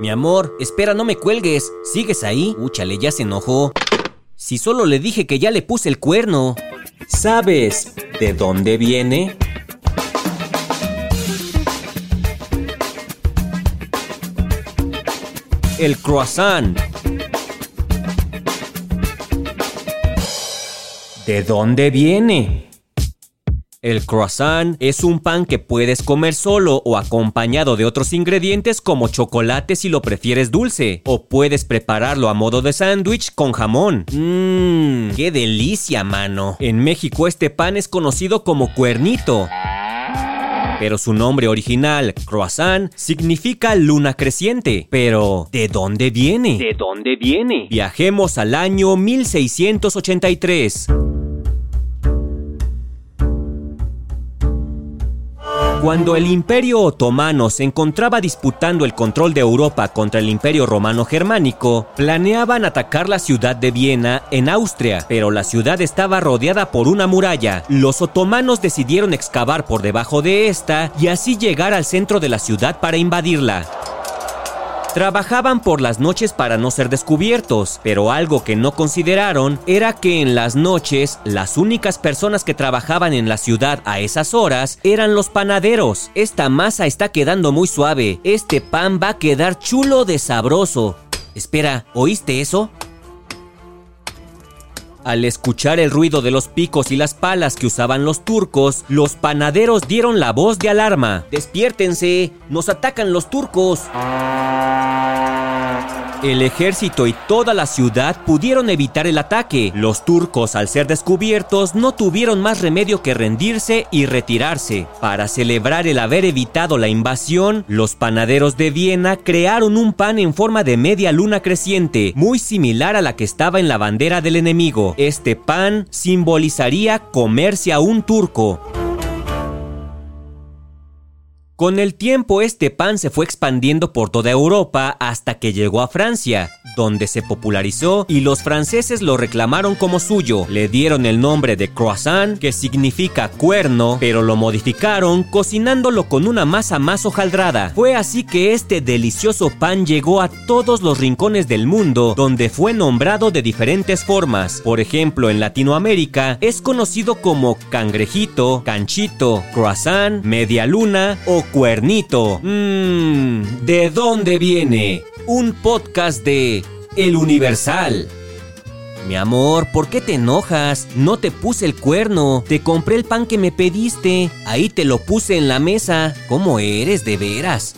Mi amor, espera, no me cuelgues. ¿Sigues ahí? Úchale, ya se enojó. Si solo le dije que ya le puse el cuerno. ¿Sabes de dónde viene? El croissant. ¿De dónde viene? El croissant es un pan que puedes comer solo o acompañado de otros ingredientes como chocolate si lo prefieres dulce, o puedes prepararlo a modo de sándwich con jamón. Mmm, qué delicia, mano. En México este pan es conocido como cuernito. Pero su nombre original, croissant, significa luna creciente. Pero, ¿de dónde viene? ¿De dónde viene? Viajemos al año 1683. Cuando el Imperio Otomano se encontraba disputando el control de Europa contra el Imperio Romano Germánico, planeaban atacar la ciudad de Viena en Austria, pero la ciudad estaba rodeada por una muralla. Los otomanos decidieron excavar por debajo de esta y así llegar al centro de la ciudad para invadirla. Trabajaban por las noches para no ser descubiertos, pero algo que no consideraron era que en las noches las únicas personas que trabajaban en la ciudad a esas horas eran los panaderos. Esta masa está quedando muy suave, este pan va a quedar chulo de sabroso. Espera, ¿oíste eso? Al escuchar el ruido de los picos y las palas que usaban los turcos, los panaderos dieron la voz de alarma. ¡Despiértense! ¡Nos atacan los turcos! El ejército y toda la ciudad pudieron evitar el ataque. Los turcos, al ser descubiertos, no tuvieron más remedio que rendirse y retirarse. Para celebrar el haber evitado la invasión, los panaderos de Viena crearon un pan en forma de media luna creciente, muy similar a la que estaba en la bandera del enemigo. Este pan simbolizaría comerse a un turco. Con el tiempo este pan se fue expandiendo por toda Europa hasta que llegó a Francia, donde se popularizó y los franceses lo reclamaron como suyo. Le dieron el nombre de croissant, que significa cuerno, pero lo modificaron cocinándolo con una masa más hojaldrada. Fue así que este delicioso pan llegó a todos los rincones del mundo, donde fue nombrado de diferentes formas. Por ejemplo, en Latinoamérica es conocido como cangrejito, canchito, croissant, media luna o cuernito. Mmm, ¿de dónde viene? Un podcast de El Universal. Mi amor, ¿por qué te enojas? No te puse el cuerno. Te compré el pan que me pediste. Ahí te lo puse en la mesa. ¿Cómo eres de veras?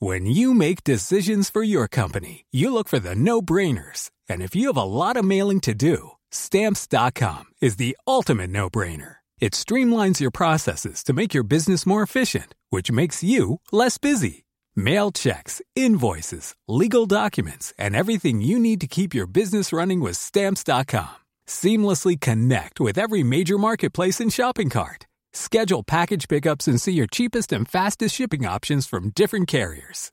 When you make decisions for your company, you look for the no-brainers. And if you have a lot of mailing to do, Stamps.com is the ultimate no brainer. It streamlines your processes to make your business more efficient, which makes you less busy. Mail checks, invoices, legal documents, and everything you need to keep your business running with Stamps.com. Seamlessly connect with every major marketplace and shopping cart. Schedule package pickups and see your cheapest and fastest shipping options from different carriers.